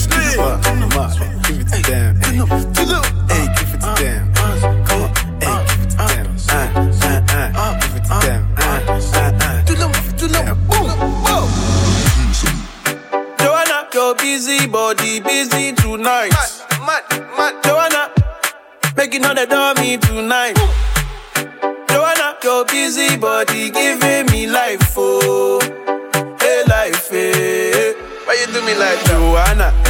strip. Fuck them up, give it to them. Hey, give it to them. Come on, hey, give it to them. Uh, uh, uh, give it to them. Uh, uh, uh, do them, do them. Boom, boom. Joanna, your busy body busy tonight. Mad, mad, mad. Joanna, making all the dummy tonight. Ooh. Joanna, your busy body giving me life, oh, hey life, hey. Why you do me like that? Joanna?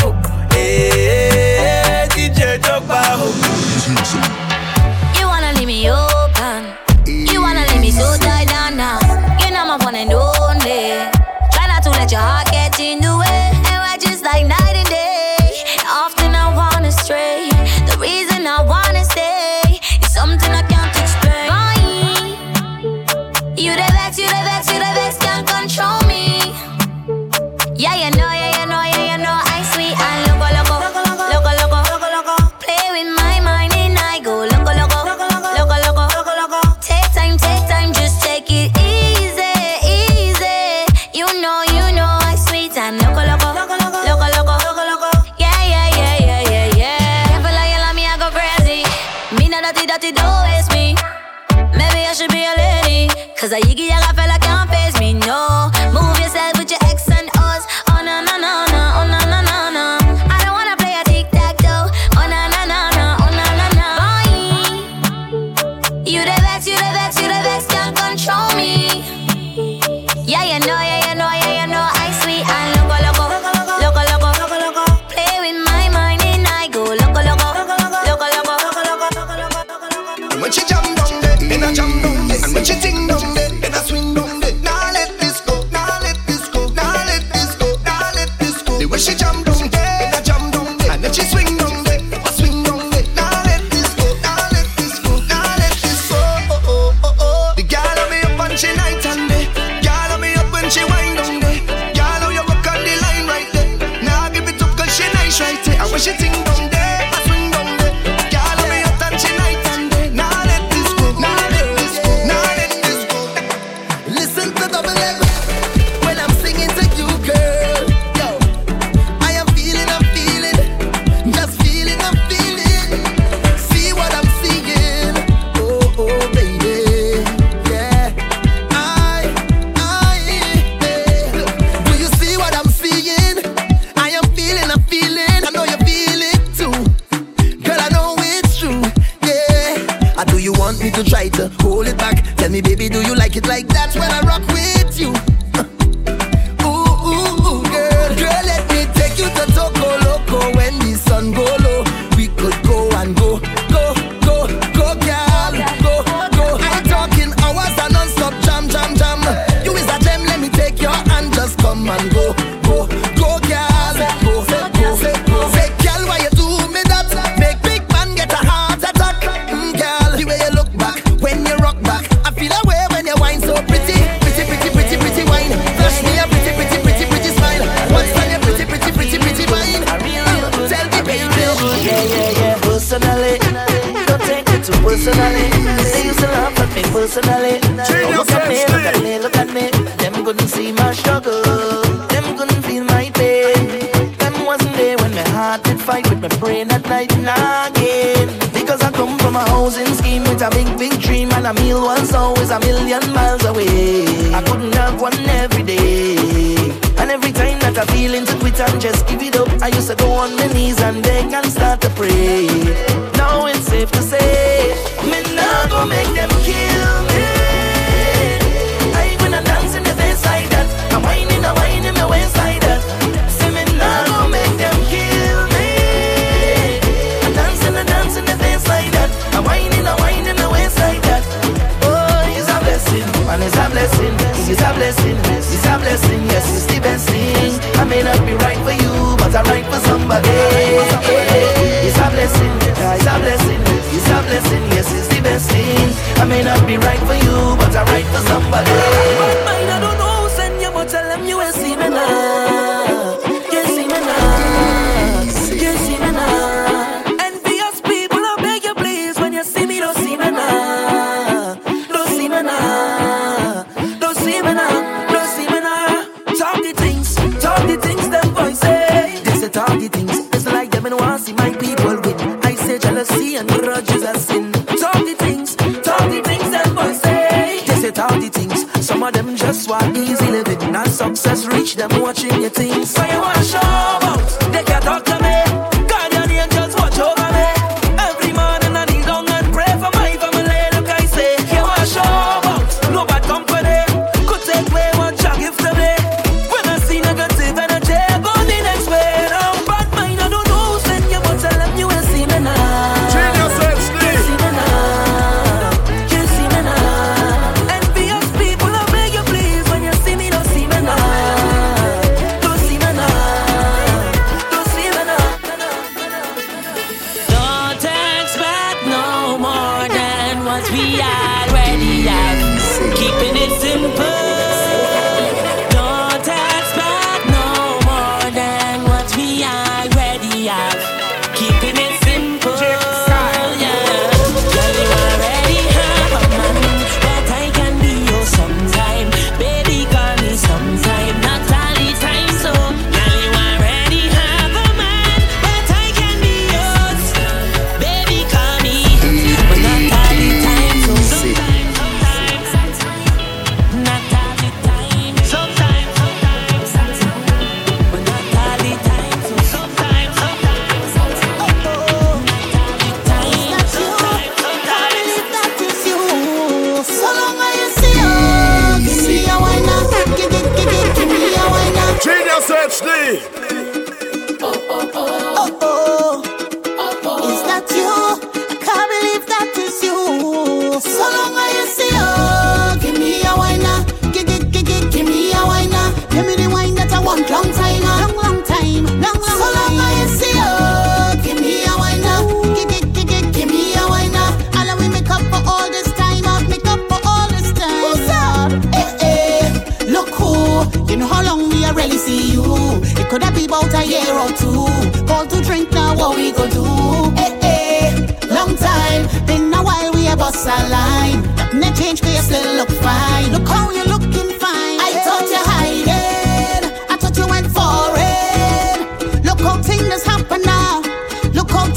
ho? You wanna leave me open. You wanna leave me so tied down now. You know my fun and a million miles away. I couldn't have one every day. And every time that I feel into quit and just give it up, I used to go on my knees and beg and start to pray. may not be right for you, but I'm right for somebody.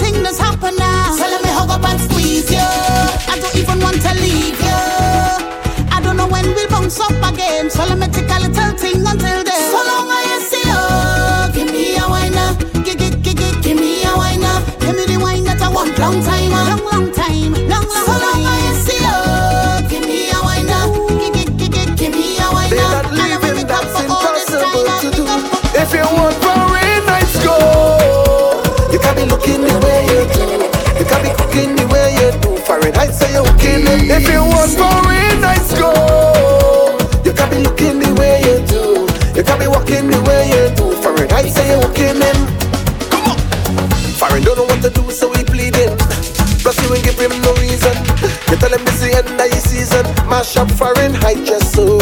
thing that's happened now. Tell me hug up and squeeze you. I don't even want to leave you. I don't know when we'll bounce up again. So let me take a little thing until shop Fahrenheit just so.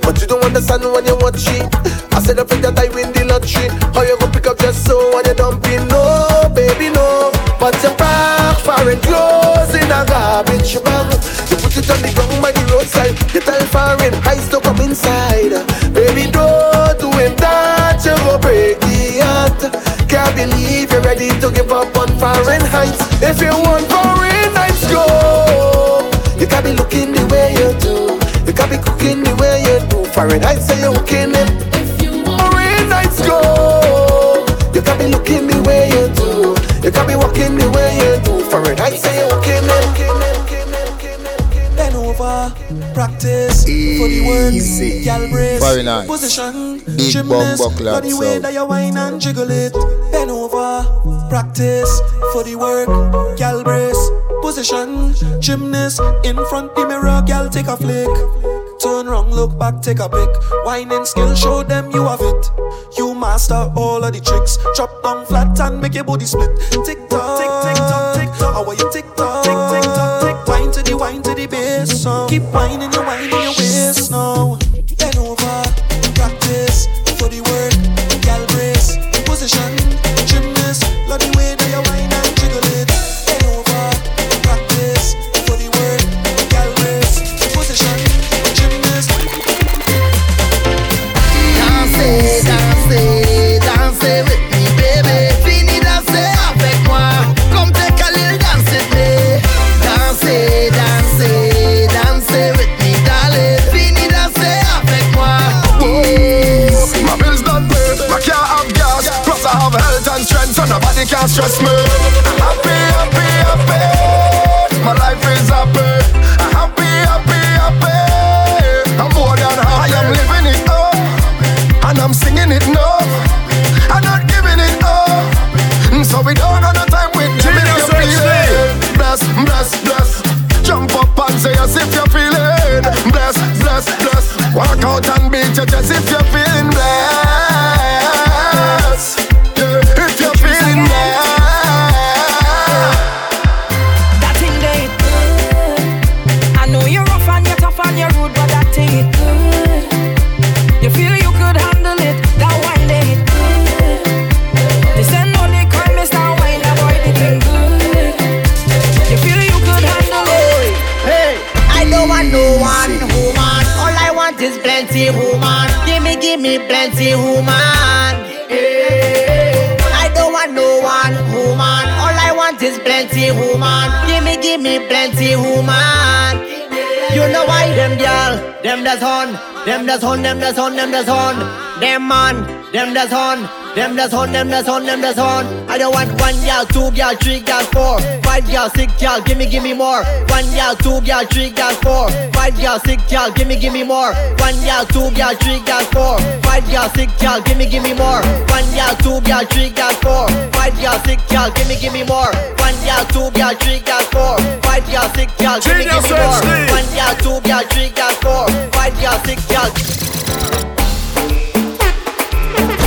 But you don't understand when you watch it. I said I think that I win the lottery. How you gonna pick up just so when you don't be no, baby no. But you pack foreign clothes in a garbage bag. You put it on the ground by the roadside. You tell foreign highs to come inside. Baby don't do him that, you go break the heart. Can't believe you're ready to give up on Fahrenheit. If you want Fahrenheit. paradise, say you can it. If Marine nights go. You can be looking the way you do. You can be walking the way you do. Paradise, say you can it. Bend over, practice Easy. for the words, gal brace, nice. position, Big gymnast, not the way that you whine and jiggle it. Bend over, practice for the work, gal brace, position, gymnast, in front the mirror, gal take a flick. Turn wrong, look back, take a pick. Whining skill, show them you have it. You master all of the tricks. Chop down flat and make your body split. Tick tock, tick tick tock, tick tock. How are you tick tock, tick tick tock, tick? Wine to the wine to the bass. Keep whining, you whining your waist now. Nobody can stress me. Happy, happy, happy. My life is happy. Happy, happy, happy. I'm more than happy. I am living it up. And I'm singing it now. I'm not giving it up. So we don't have no time with you Bless, bless, bless. Jump up and say as if you're feeling. Bless, bless, bless. Walk out and beat your chest if you're feeling them that's on, them that's on, them that's on, them that's on, them man, them that's on. Them that's on, them that's on, them that's on. I don't want one girl, two girl, three girl, four, five girl, six girl. Give me, give me more. One girl, two girl, three girl, four, five girl, six girl. Give me, give me more. One girl, two girl, three girl, four, five girl, six girl. Give me, give me more. One girl, two girl, three girl, four, five girl, six girl. Give me, give me more. One girl, two girl, three girl, four, five girl, six girl. Give me, give me more. One girl, two girl, three girl, four, five girl, six girl.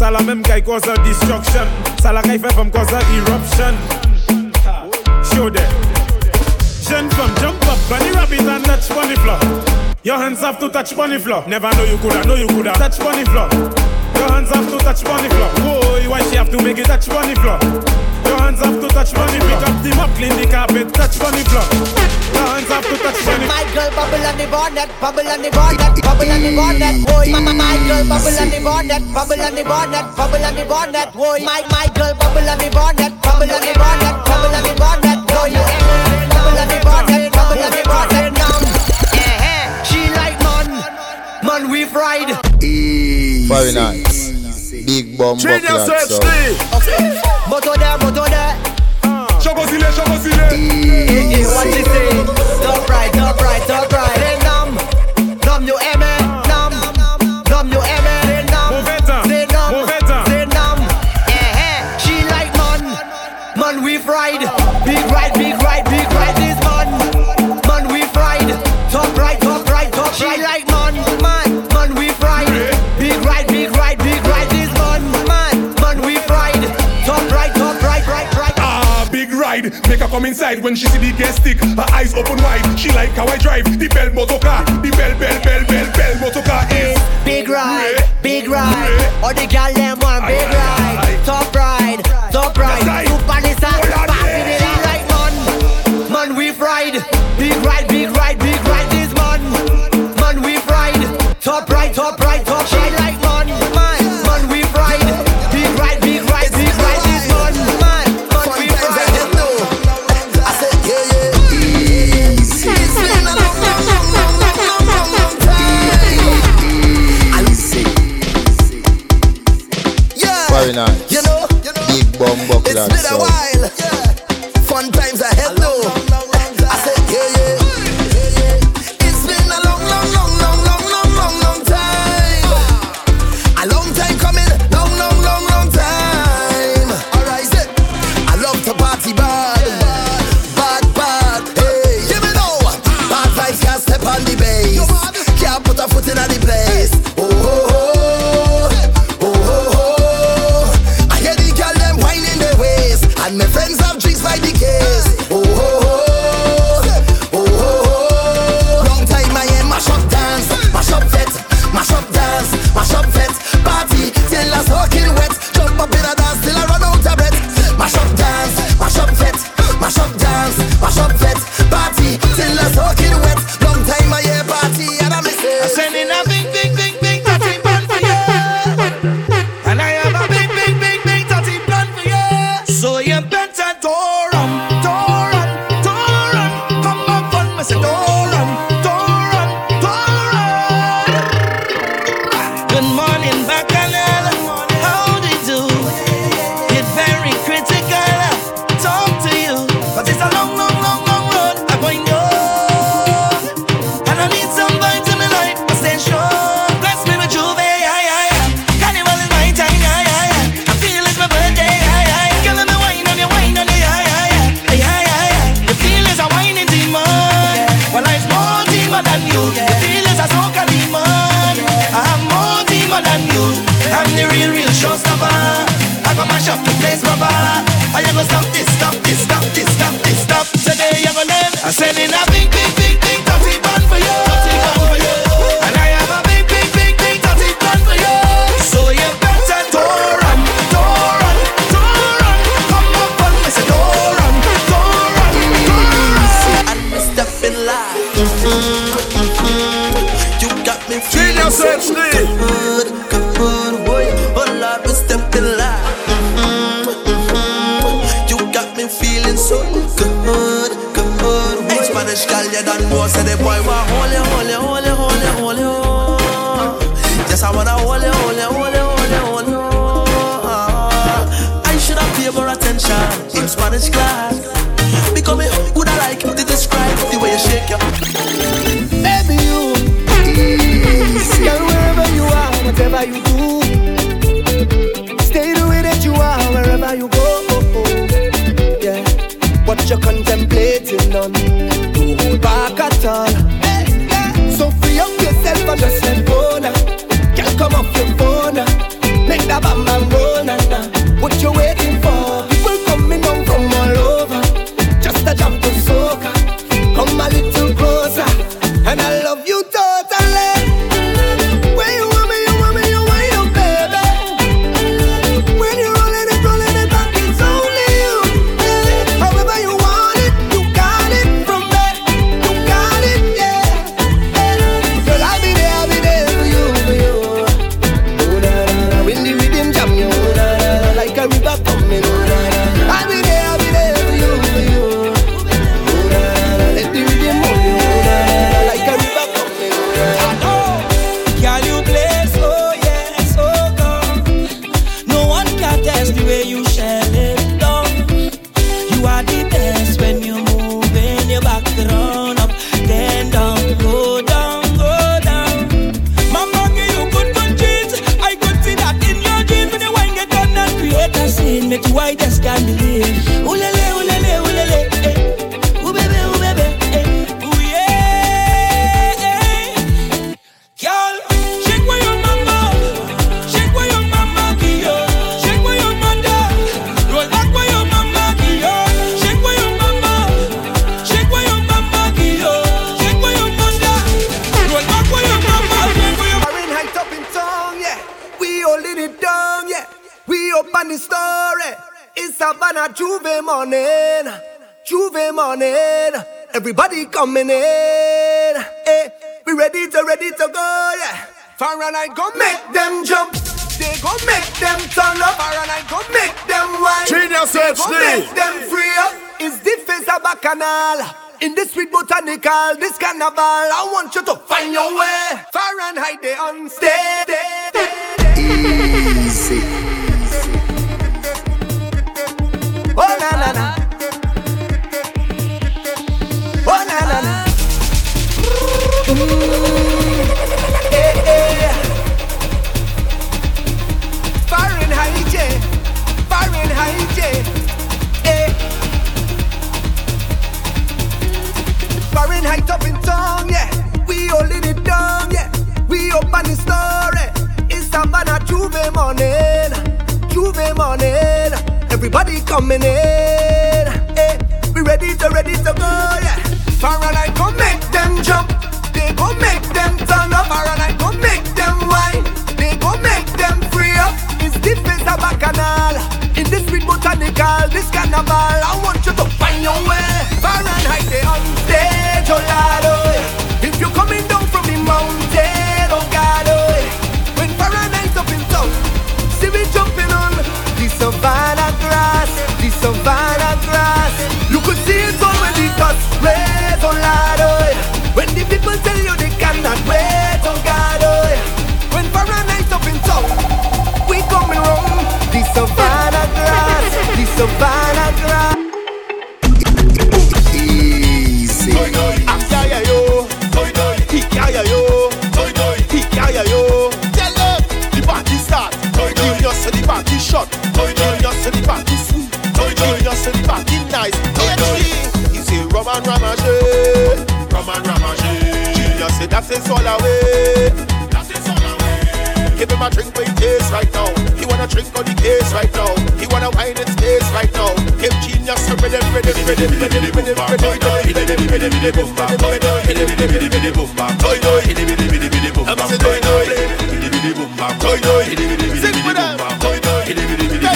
Ça la même qui cause a destruction. Ça la qui fait from cause a eruption. Show them. Jeune femme, jump up, bunny rabbit and touch bunny floor. Your hands have to touch bunny floor. Never know you coulda, know you coulda touch bunny floor. Your hands have to touch bunny floor. Whoa, why she have to make it touch bunny floor? Your hands have to touch bunny Pick up the mop, clean the carpet, touch bunny floor. Your hands have to touch bunny My girl bubble on the bonnet, bubble on the bonnet, bubble on the bonnet. Boy, my, my, my girl bubble on the bonnet, bubble on the bonnet, bubble on the bonnet. Boy, my my girl bubble on the bonnet, bubble on the bonnet, bubble on the bonnet. Boy, bubble on the bonnet, bubble on the bonnet. Now, eh, eh, she like man, man we fried. Very nice. Big bomb Change buckland yourself, sound. Steve Okay, moto there, moto there. Chocosile, chocosile Eh, eh, what she say? Top right, top right, top right. Say numb, numb you aim it, numb, numb you aim it. Say numb, Move it say numb, move it on. say numb. Eh, eh, she like man, man we fried. Big right, big right, big right. This man, man we fried. Top right, top right, top right. She like ride. Make her come inside when she see the gas stick. Her eyes open wide. She like how I drive the bell motor car. The bell, bell, bell, bell, bell motor car is Big ride, big ride. All the gal them want big ride, top ride, top ride. Super Nissa, yeah, passing it out like man, man we fried. Big ride, big ride, big ride. This man, man we fried. Top right, top right, top right what you're contemplating on. Funny story. It's Savannah J'ouvert morning. J'ouvert morning. Everybody coming in. Hey, we ready to ready to go. Yeah. Fahrenheit go make them jump. They go make them turn up. Fahrenheit go make them wild. Genius they go make them free up. It's the face of canal, In this sweet botanical, this carnival, I want you to find your way. Fahrenheit they on. Easy. Oh na na na. Oh na na na. Fahrenheit. Fahrenheit, eh. Fahrenheit up in yeah. We holding it down, yeah. We. It's a man morning, J'ouvert morning. Everybody coming in. Hey, we ready to ready to go. Yeah. Fahrenheit go make them jump. They go make them turn up. Fahrenheit go make them wine. They go make them free up. It's deep as a bacchanal. In this street botanical, this carnival, I want you to find your way. Fahrenheit they on stage, oh Lord, oh. Junior say that is all away. That is all away. Give him a drink with taste right now. He wanna drink on the case right now. He wanna wine in space right now. Give genius a rhythm, rhythm, rhythm, rhythm, rhythm, rhythm, Sing with them. Get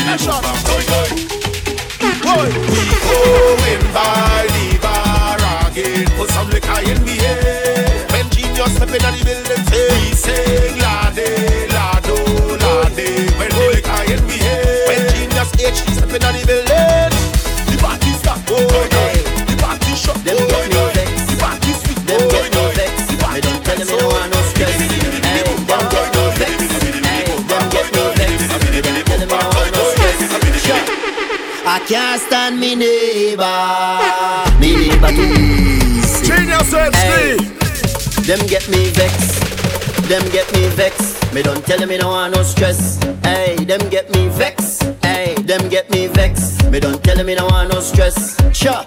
in the building, say we sing lade, lado, lade. When the liquor in the air. When genius H step in the building, the party start. Oh, the party. Them get vex. The party sweet. Them get me vex. Me don't tell them me no want no stress. Hey, them get me vex. Hey, them get me vex. Me don't tell them no no stress. I can't stand me neighbor. Me neighbor too them get me vex. Them get me vex. Me don't tell them me no want no stress. Hey, them get me vex. Hey, them get me vex. Me don't tell them me no want no stress. Sure.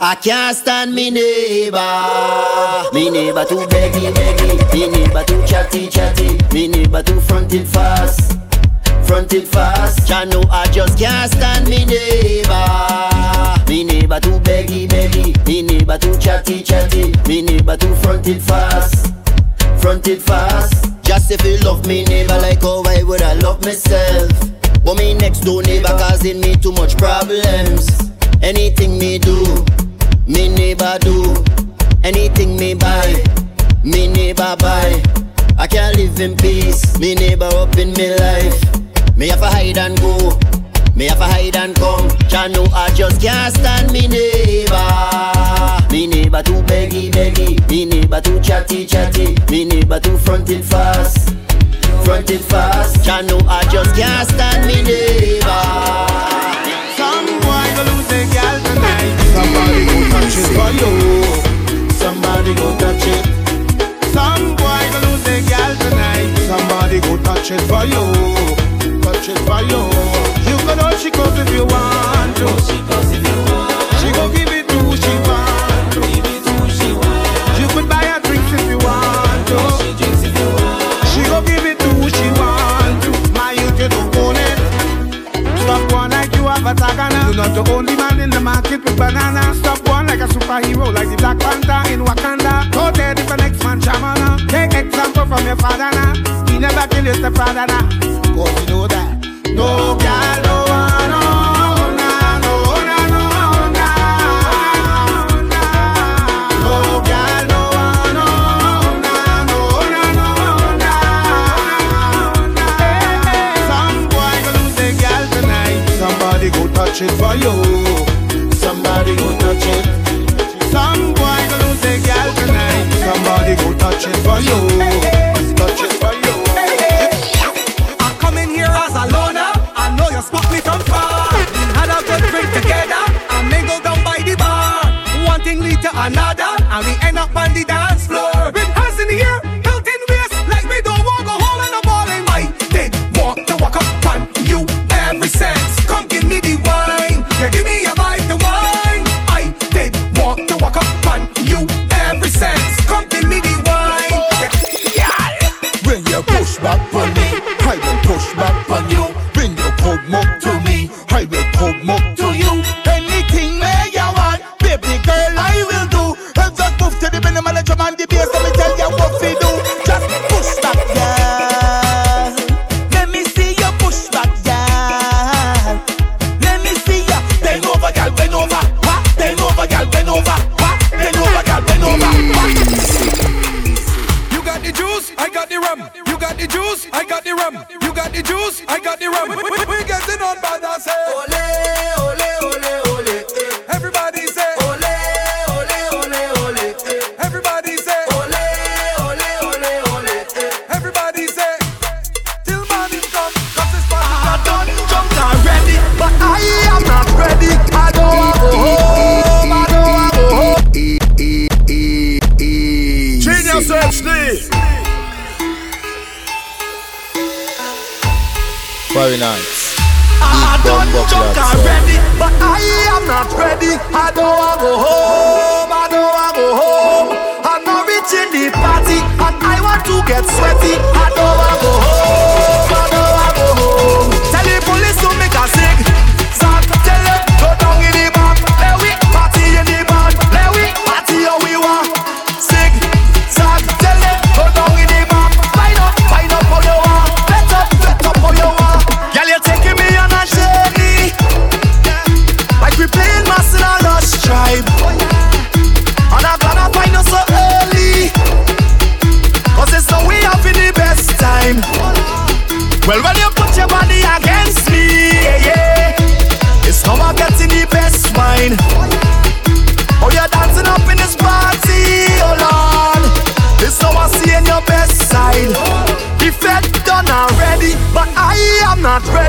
I can't stand me neighbor. Me neighbor too beggy, beggy. Me neighbor too chatty, chatty. Me neighbor too fronted fast. Fronted fast. Ya know I just can't stand me neighbor. Me neighbor too beggy, beggy. Me neighbor too chatty, chatty. Me neighbor too fronted fast. Fronted fast. Just if you love me neighbor like how I would I love myself. But me next door neighbor causing me too much problems. Anything me do, me neighbor do. Anything me buy, me neighbor buy. I can't live in peace, me neighbor up in me life. Me have to hide and go, me have to hide and come. Jah know I just can't stand me neighbor. Me neighbor too beggy beggy, me neighbor too chatty chatty, me neighbor too fronted fast, fronted fast. Jah know I just can't stand me neighbor. Some boy go lose their girl tonight. Somebody go touch it for you. Somebody go touch it. Some boy go lose their girl tonight. Somebody go touch it for you. Touch it for you. You can hold she goes if you want to. She go give it to who she want to. You could buy her drinks if you want to. She go give it to who she want to. My youth, you don't own it. Stop one like you have a tagana. You're not the only man in the market with banana. Stop one like a superhero, like the Black Panther in Wakanda. Go there if the next man shamana. Example from your father now. He never kill your stepfather now. Cause you know that. No girl, no one, no, no, no, nah. No girl, no one, no, no, no. Some boy lose girl tonight. Somebody go touch it for you. Somebody go touch it. I come in here as a loner. I know you spot me from far. Had a good drink together and mingle down by the bar. One thing lead to another, and we end up on the dance juice, I got the rum. You got the juice, I got the rum. You got the juice, I got the rum. We, getting on by ourselves. Ole, ole, ole. dominance. I Big done junk already, but I am not ready. I don't wanna go home. I don't wanna go home. I'm not rich in the party, and I want to get sweaty. I don't wanna go home.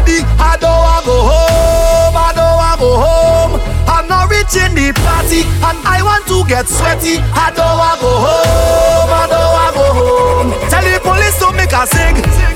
body. I don't want go home. I don't want go home. I'm not reaching the party, and I want to get sweaty. I don't want go home. I don't want go home. Tell the police to make a sing.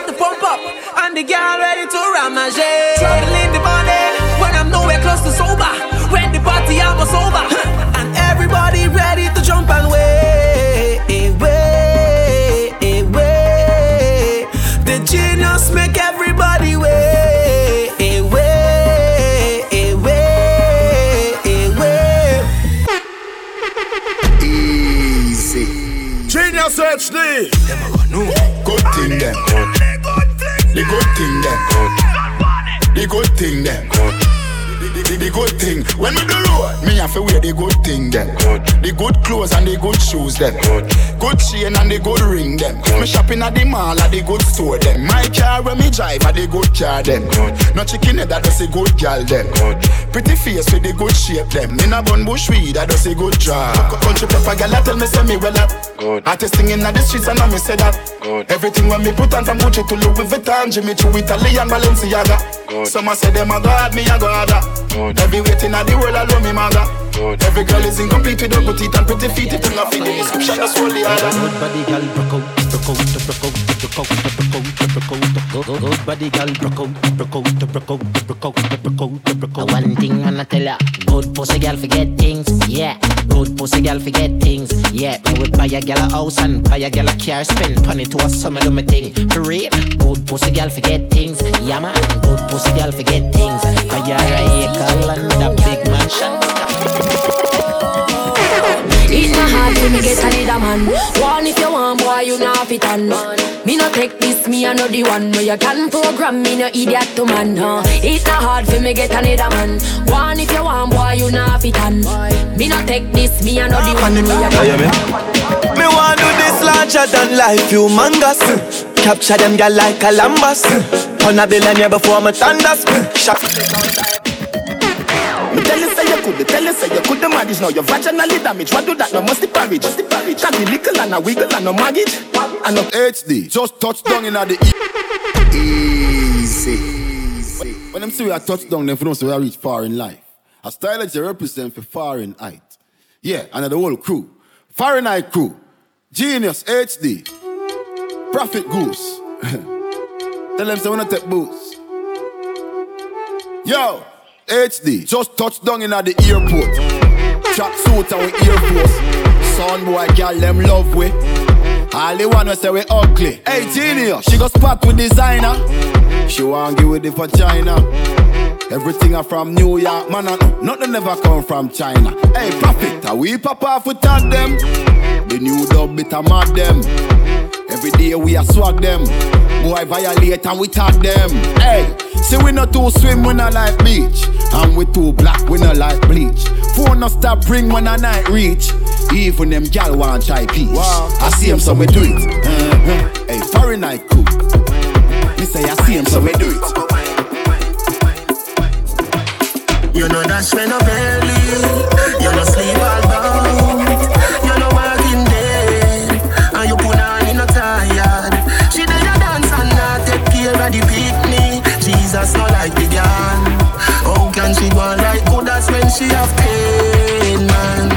Start to pump up, and the girl ready to ramage. Trouble in the morning when I'm nowhere close to sober, when the party almost over, and everybody ready to jump and way, thing them. The good thing them. The, the, the good thing when we do road, me have to wear the good thing them. The good clothes and the good shoes them. Good chain and the good ring them. Me shopping at the mall at the good store them. My car when me drive at the good car them. No chicken head that does a good girl them. Pretty face with the good shape them. In a bun bush weed that does a good job. Country pepper girl that tell me say me well up. Good. Artist singing at the streets and I me say that. Everything when me put on from Gucci to Louis Vuitton, Jimmy Choo, Italian Balenciaga. Some a say them a god, me a god. Every waiting at the world alone me maga. Every girl is incomplete with her good teeth and pretty feet. It not fit the description, that's all the other. Good body gal broke out, body out. One thing man I tell ya, good pussy gal forget things, yeah. Good pussy gal forget things, yeah. Me would buy a gal a house and buy a gal a car, spend money to a summer do me thing. Good pussy gal forget things, yeah man. Good pussy gal forget things. Buy a acre and a big mansion. It's not hard to me get another man. One if you want, boy, you not fit on. Me no take this, me I know the one. No, you can program me, no idiot to man. Huh? It's not hard for me get another man. One if you want, boy, you not fit on. Me no take this, me I know the one. No, you yeah, me. Me want do this larger than life, humongous. Capture them girl like Columbus. On a billionaire before me thunders. Shot. Me tell you say you could, me tell you say you could the manage now. Your vaginally damaged. What do that? No must the parage. Must the parage. Can be little and a wiggle and a maggot. And no HD, just touch down in the e- Easy. When them say we are touchdown, then for say we are reach far in life. A style that you represent for Fahrenheit. Yeah, and the whole crew. far in Fahrenheit crew. Genius HD. Prophet Goose. Tell them say we not take boots. Yo, HD, just touch down in at the airport. Track suit and we Air Force. Son boy, girl, them love we. All the one we say we ugly. Hey, genius, she got spot with designer. She want give with it for China. Everything are from New York, man. and Nothing never come from China. Hey, Prophet, a we pop off tag them. The new dub bit mad them. Every day we a swag them. Boy violate and we tag them. Hey, see we not too swim when I like beach. And we too black when I like bleach. Phone no stop ring when I night reach. Even them gal want try peach. I see 'em so we do it. Uh-huh. Hey, night cool. Me say I see 'em so we do it. You know that's when I'm belly. She have pain, man.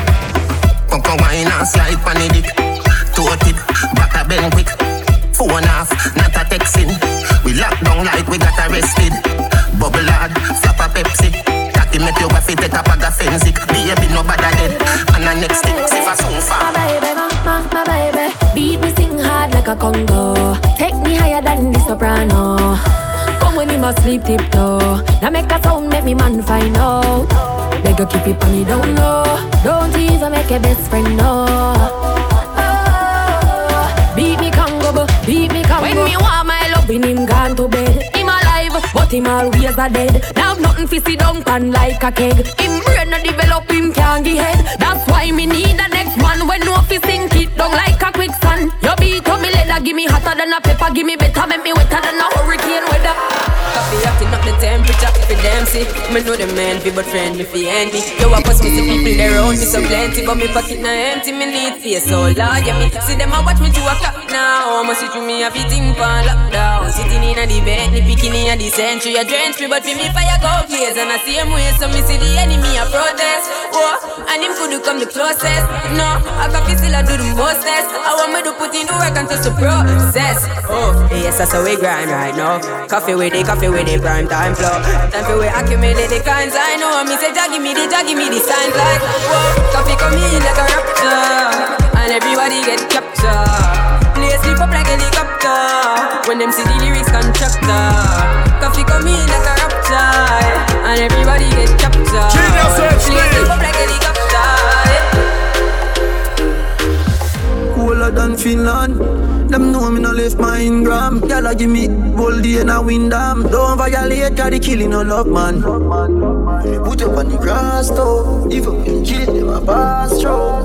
Come come wine and slide pan the dick. Toe tip, back a bend quick. Phone off, not a texting. We lock down like we got arrested. Bubble hard, flap a Pepsi. Cocky make you waffy take a bag of fensic. Baby no bad dead. And the next thing, see for so far. My baby, my, my baby Beat me sing hard like a Congo Take me higher than the soprano When him asleep tiptoe. Now make a sound make me man find out. Beg you keep it on me down low Don't tease or make your best friend know. Oh, Beat me Congo, beat me Congo. When me want my love in him gone to bed. Him alive, but him always a dead. Now nothing fi sit down pan like a keg. Him brain no develop him can't get head. That's why me need the next man when no fi sink it down like a quicksand. You beat up me leather, give me hotter than a pepper, give me better, make me wetter than a hurricane weather. Coffee acting up the temperature for them see. Me know the man fi but friendly fi envy. Yo, I pass me see people there around me so plenty, but me pocket na empty. Me need face so large, yeah me see them a watch me to a clock now. Must see through me a fi think for lockdown. A the century, a drench me, but fi me fire go blaze and I see him way, so me see the enemy a protest. Oh, and him could come the closest. No, I coffee still I do the mostest. I want me to put in the work and just the process. Oh, yes, that's how we grind right now. Coffee with it, coffee with it, prime time flow. Time for we accumulate the kinds I know. I me say, give me the, give me the signs like, whoa. Coffee come in like a raptor, and everybody get captured. Play sleep up like helicopter when them see the lyrics constructor. Coffee come in like a raptor, and everybody get captured. Play sleep up like helicopter. Cooler than Finland. Them know me no left my Ingram. Y'all give me all day in a windham. Don't violate, cause the killing no love, man. Put up on the grass, though. Even when kill them, a pass through.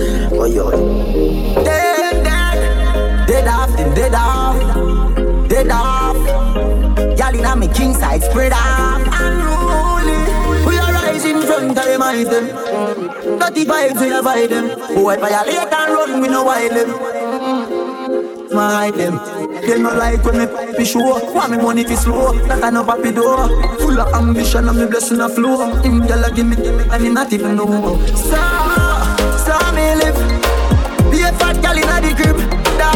oh, yo. Dead, dead. Dead off, dead off. Dead off. Y'all in a me king side spread off. Unruly. We are rising front of them, eyes them. Dirty vibes, we avoid them. Who Boy, violate and run, we no wild them. My them. They no like when me be show. Want me money fi slow. That I no papi door. Full of ambition and me blessing a flow. Him gyal a give me, give me, and he not even know. So, so me live. Be a fat gyal inna the crib. Da,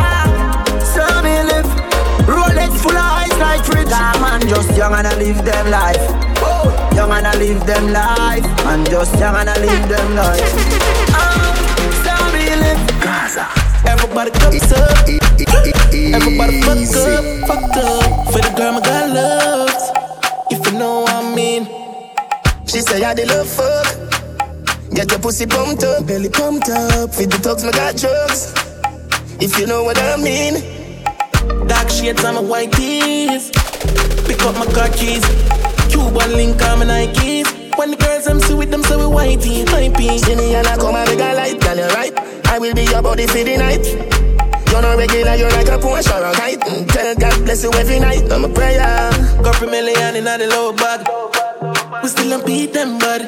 so me live. Rolex full of ice like fridge. Nah, man, just young and I live them life. Oh, young and I live them life. Man, just young and I live them life. Ah, so me live. Gaza. Everybody cups up. Everybody fuck up, fucked up. For the girl my God loves. If you know what I mean. She say I the love fuck. Get your pussy pumped up, belly pumped up. Feed the dogs, my got drugs. If you know what I mean. Dark shades on my white tees. Pick up my car keys. Cuban link on my Nikes. When the girls I'm see with them, so we whitey, hypey. See me and I come and make a light, girl, you right. I will be your body for the night. You're not regular, you're like a Porsche or a kite. Mm, Tell God bless you every night. I'm a prayer. Couple million in the low bag. We still don't beat them, bud.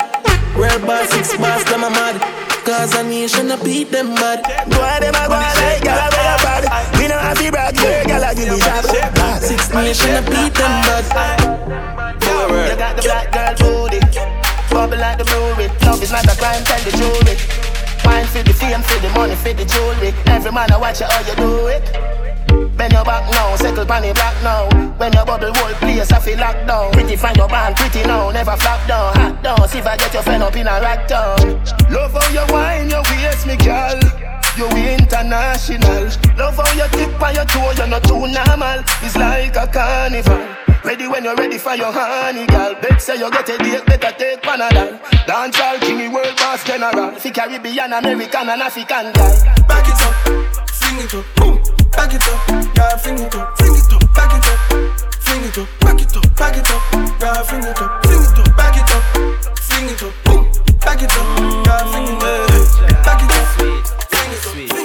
Rare bar, six bars, them a mad. Cause a nation, I beat them, bud. Boy, them a go like, wear a bad. We know have to brag, yeah, girl, I give me job. Six nation, I beat them, bud. You got the black girl booty. Bubble like the brewery. Love is not a crime, tell the jury. Wine for the fame, for the money, for the jewelry. Every man I watch you how you do it. Bend your back now, settle pan the black now. When your bubble whole place, I feel locked down. Pretty find your band, pretty now, never flop down, hot down. See if I get your friend up in a rack down. Love how you wine, your waist, me girl. You international. Love how you tip on your toe, you're not too normal. It's like a carnival. Ready when you're ready for your honey, girl. Bet say you get a date, better take Panadol. Dance all king, world boss general. Fi Caribbean, American, and African girl. Back it up, fling it up, boom. Back it up, yeah, fling it up, fling it up, back it up, fling it up, back it up, back it up, yeah, fling it up, fling it up, back it up, fling it up, boom. Back it up, yeah, fling it up, back it up.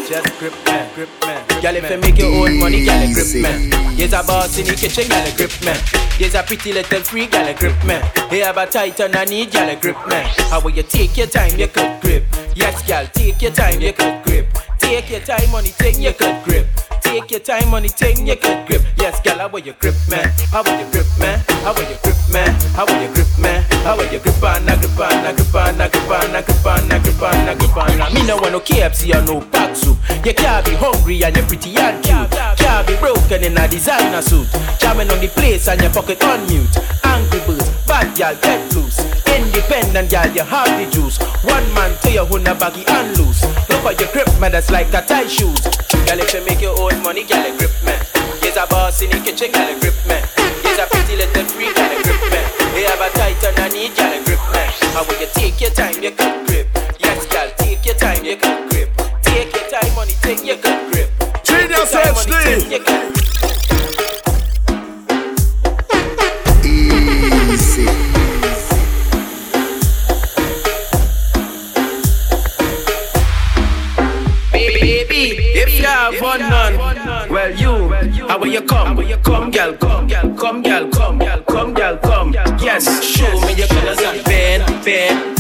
Just grip man, grip man. Girl, if you make your own money, girl, grip man. Yes, a boss in the kitchen, girl, grip man. Yes, a pretty little freak, girl, grip man. Hey, have a tight on a knee, girl, grip man. How will you take your time, you could grip. Yes, girl, take your time, you could grip. Take your time on the thing, you could grip. Take your time on the thing, you could grip. Yes, girl, how will you grip, man? How will you grip, man? How will you grip, man? How will you grip, man? How will you grip on, grip on, grip on, grip on, grip on, grip on, grip on. Me no want no KFC or no pack soup. You can't be hungry and you're pretty and cute. Can't be broken in a designer suit. Jamming on the place and your pocket on mute. Angry birds, bad girl, get loose. Independent girl, you have the juice. One man to your own a baggy and loose. For your grip, man, that's like a tie shoes. Girl, if you make your own money, girl, grip man. Yes, a boss in the kitchen, girl, grip man. Yes, a pretty little freak, girl, grip man. They have a tight on a knee, girl, grip man. How will you take your time, you could grip. Yes, girl, take your time, you could grip. Take your time on the thing, you grip. Genius Take your time on the HD. One none. Well, you, how will you come? Come, girl, come, girl, come, girl, come, girl, come, girl, come. Yes, show me your colors and bend, bend,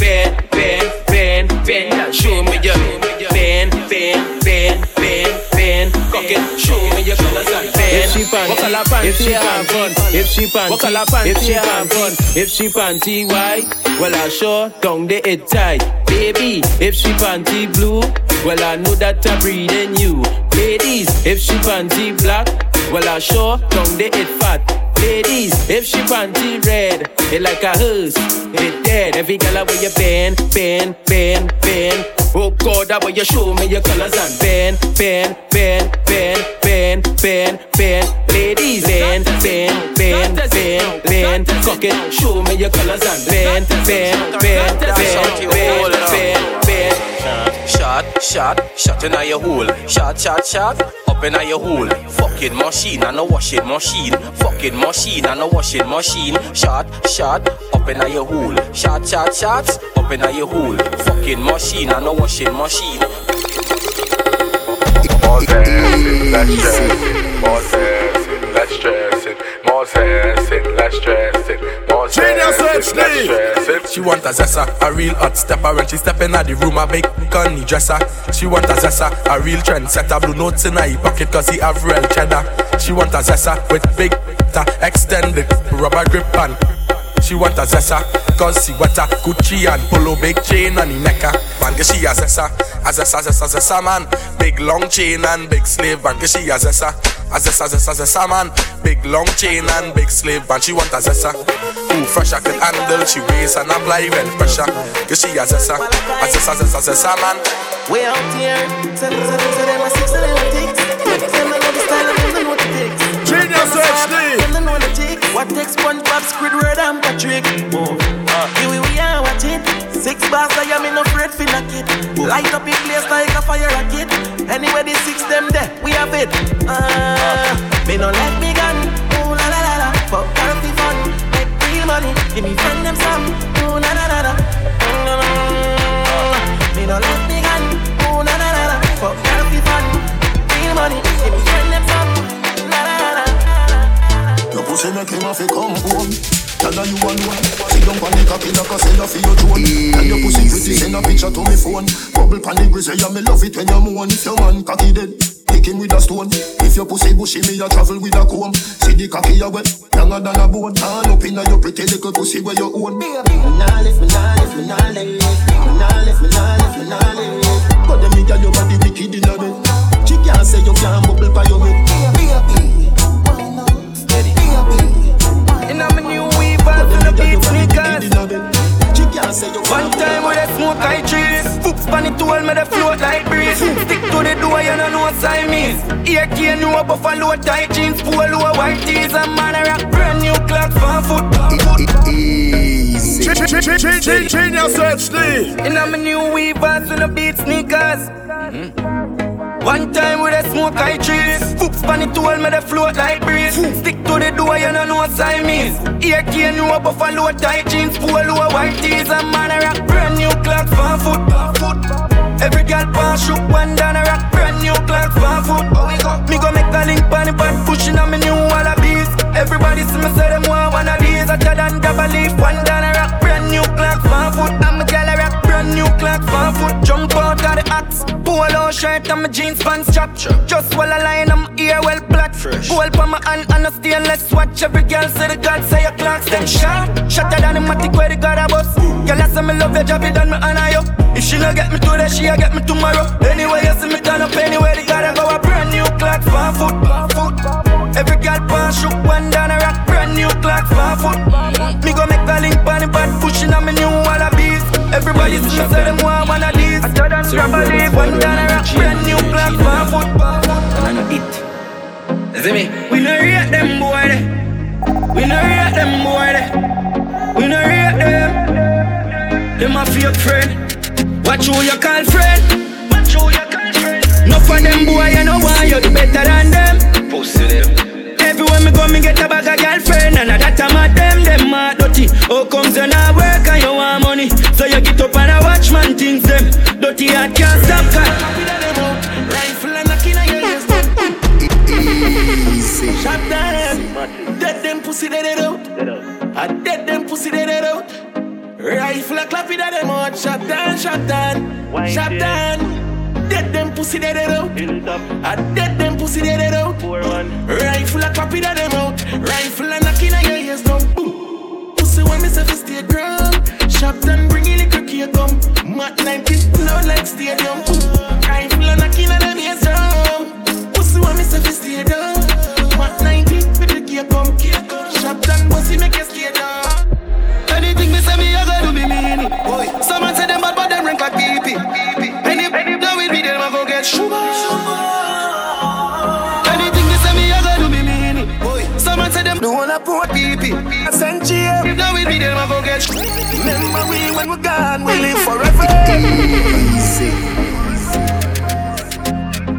If she panty, if she panty, if she panty, if she panty, if she panty white, well I sure down the it tight, baby. If she panty blue, well I know that I'm breathing you, ladies. If she panty black, well I sure down the it fat. Ladies, if she panty red, it like a hearse, it dead. Every girl where you bend, bend, bend, bend. Oh God, that you show me your colors and bend, bend, bend, bend, bend, bend, bend. Ladies, bend, bend, bend, bend, bend. Cock it, show me your colors and bend, bend, bend, bend, bend, bend, bend. Shot, shot, shot in your hole. Shot, shot, shot, up in your hole. Fucking machine and a washing machine. Fucking machine and a washing machine. Shot, shot, up in your hole. Shot, shot, shot, up in your hole. Fucking machine and a washing machine. More dancing, less stressing. More dancing, less stressing. More dancing, less stressing. More Genius dancing, less. She want a zessa, a real hot stepper. When she step in the room, a big conny dresser She want a zessa, a real trendsetter. Blue notes in her pocket cause he have real cheddar. She want a zessa with big ta extended rubber grip and she want a zessa, cause she want a Gucci and polo big chain on the necker. Man, get she a zessa, a zessa, zessa, zessa man. Big long chain and big slave, man, get she a zessa, a zessa, zessa, zessa man. Big long chain and big slave, man, she want a zessa. Who fresh I can handle, she weighs and apply well pressure. Get she a zessa, a zessa, zessa, zessa man. Way out here, send them, send them, send them a six, send them a ticks. Them know the style and them know what it takes. Genius HD. What takes SpongeBob, Squidward and Patrick? Oh, uh, here we, we are watch it. Six bars, I am in no afraid for knock it. Light up in place like a fire rocket. Anyway, the six them there, we have it. Uh, me no let me gun. Ooh la la la la. Fuck healthy fun, make real money. Give me friend them some. Ooh la la la. Mm, Me no let me gun. Ooh la la la la. Fuck healthy fun, real money. Give me pussy make him have to come home. Tell her you alone. Sit down on the cocky like a seller for your drone. Tell your pussy pretty, send a picture to me phone. Bubble pan the grizzly, yeah, me love it when you moan. If your man cocky dead, kick him with a stone. If your pussy bushy, me a travel with a comb. See the cocky a wet, younger than a bone. Turn up inna your pretty little pussy where you own. Me nah lift, me nah lift, me nah lift, me nah lift, me nah lift, me nah lift. But them me girl, your body wicked inna bed. She can't say you can't bubble by your head. And I'm a new weaver to the beat sneakers. One time with a smoke I trees. Foops pan it told me the float like breeze. Stick to the door, you know no Siamese. Ear cane, you a buffalo tight jeans, polo white tees, and man a rock brand new clocks for foot. Easy Genius HD. And I'm a new weavers to the beat sneakers. One time with a smoke I trees. Foops pan it told me the float like breeze. Stick to the door, you know no Siamese. Ear cane, you a buffalo tight jeans, polo white tees, and man a rock brand new clocks for foot. foot. Every girl pass shoot one down a rock brand new clocks for foot. Oh. Me go make a link pan the pad pushing on me new wallabies. Everybody see me say them want one of these. Hotter than double leaf, one down a rock brand new clocks for foot. Brand new clocks for foot. Jump out of the axe, polo shirt and my jeans pants strap. Just while I line, I'm ear well black. Fresh. Gold pa my hand and a stainless watch. Every girl say the God say your clocks them sharp. Shatter than the matic where the God a bust. Girl I say me love your job, it done me honor you. If she no get me today, she a get me tomorrow. Anyway, you see me turn up anywhere, the gotta go a brand new clocks for foot. foot. Every girl pass shoot one down a rock, brand new clocks for foot. Me go make a link on the pad pushing on me new wallabies. Everybody see me say them want one of these. I tell them a leaf, one down a rock, brand new clocks for foot. And I know it. See me? We no rate them boy they. We no rate them boy they. We no rate them. Them a fake friend. Watch who you call friend. Watch who you call friend. No for them boy, you know why you're better than them. Pussy them. Everywhere me go, me get a bag of girlfriend And that I'm at them, them mad dirty How comes you not work and you want money man things them Dirty heart can't stop cut Rifle and a killer your ears Easy. Shot them Dead them pussy dead it out. I dead them pussy dead it out. Rifle a clap it at them out Shot down, shot down. Shot down. Dead them pussy dead it out. I dead them pussy dead it out. Rifle a clap it at them out. Rifle and a on your ears down Pussy want me self to stay Shot down bring it like cricket come. Mat 90 low like stadium. Rifle a knocking on them ears down. Pussy want me fi stay down. Mat 90 with the gear come. Shot down, pussy make you stay down. Remember we when we're gone, we live forever.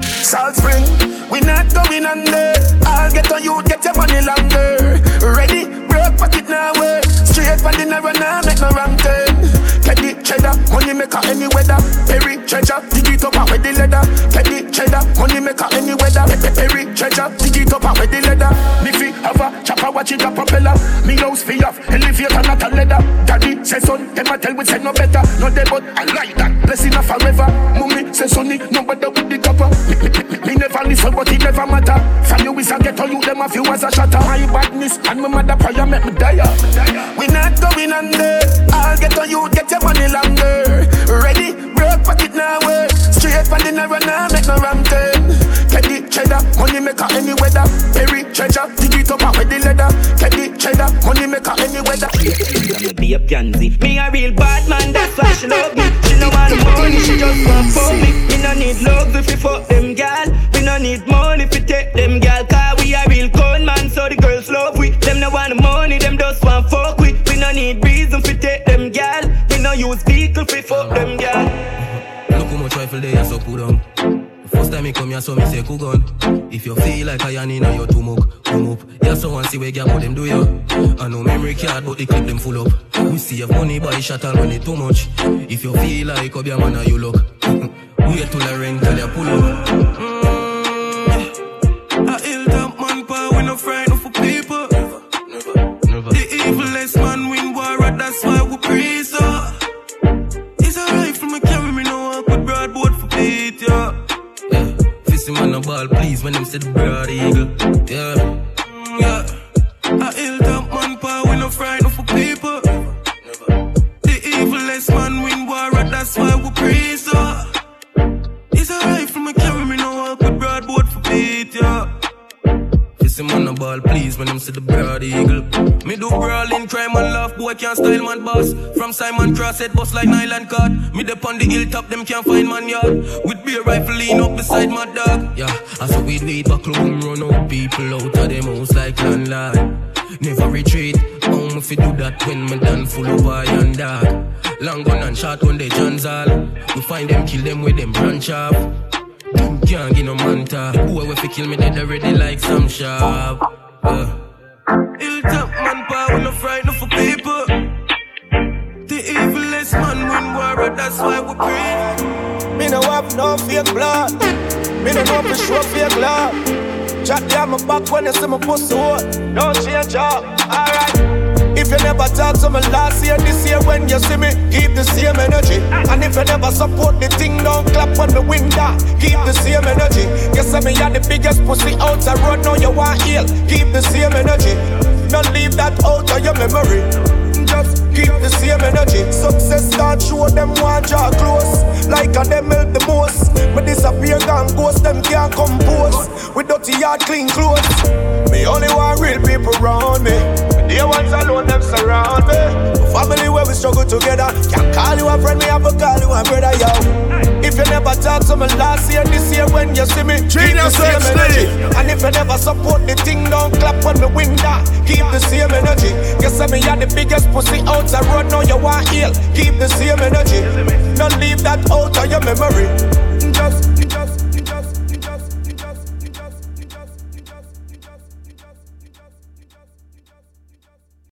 Salt Spring, we not going under. I'll get on you, get your money longer. Ready, broke pocket now, way. Straight for the narrow now, make no wrong turn. Teddy cheddar, money maker any weather. Perry treasure, dig it up out with the leather. Teddy cheddar, money maker any weather. Pe- pe- Perry treasure, dig it up out with the leather. Me fi have a chopper, watch it a propeller. Me house fi off, elevator not a leather. Daddy say son, them a tell we say no better. No dead but I like that, blessing a forever. Mummy say sonny, no better with the copper. Me, never listen, but it never matter. From you is a ghetto, you them a few as a shatter. My badness and my mother prayer make me die. We not a pansy. Me a real bad man, that's why she love me. She no want money, she just want for me. Me no need love if you fuck them gal. We no need money if you take them gal. Cause we a real con man, so the girls love we. Them no want money, them just want fuck we. We no need reason fi take them gal. We no use vehicle fi fuck them gal. Look how much rifle they are so put on. Me come here, so me say gun. If you feel like I am in your too much, come up. Yeah, so someone see where what them do you. I know memory card, but the clip them full up. We see have money buy shot and money too much. If you feel like up your man, you look. Wait till the rent till you pull up. Mm, when them say the broad eagle. Yeah. Mm, yeah. A ill damp man power, we no frightened for people. The evilest man win war, and that's why we pray so. It's alright for me carry me no walk with broadboard for beat, yeah. Fist him on the ball, please, when them see the broad eagle. Me do brawling, crime and boy can't style man boss. From Simon Cross, head bust like nylon cord. Me dep on the hilltop, them can't find man yard. With beer rifle lean up beside my dog. Yeah, I saw we lead back home, run out people out of them house like landlord. Never retreat, home if you do that when me done full of iron dog. Long gun and shot on the Johns all. We find them, kill them with them branch off. Them can't get no manta. The boy if you kill me, dead already like some sharp. Uh. Hilltop man power, we no for people. Evilest man win war, that's why we pray. Me no have no fake blood. Me no know for sure fake love. Chat down my back when you see my pussy hole. Don't change up, alright. If you never talk to me last year, this year when you see me, keep the same energy. And if you never support the thing, don't clap when the win down. Keep the same energy. Guess I me are the biggest pussy out the road, now you want heal. Keep the same energy. Don't leave that out of your memory. Keep the same energy. Success start show them want draw close. Like a them help the most. But disappear gone ghost, them can't compose. With dirty yard, clean clothes. Me only want real people around me. The ones alone, them surround me. Family where we struggle together. Can't call you a friend, me have to call you a brother, yo. If you never talk to me last year, this year when you see me, keep the same energy. And if you never support the thing, don't clap when me win that. Keep the same energy. Guess I me are the biggest pussy out the road, now you want heal. Keep the same energy. Don't leave that out of your memory. Just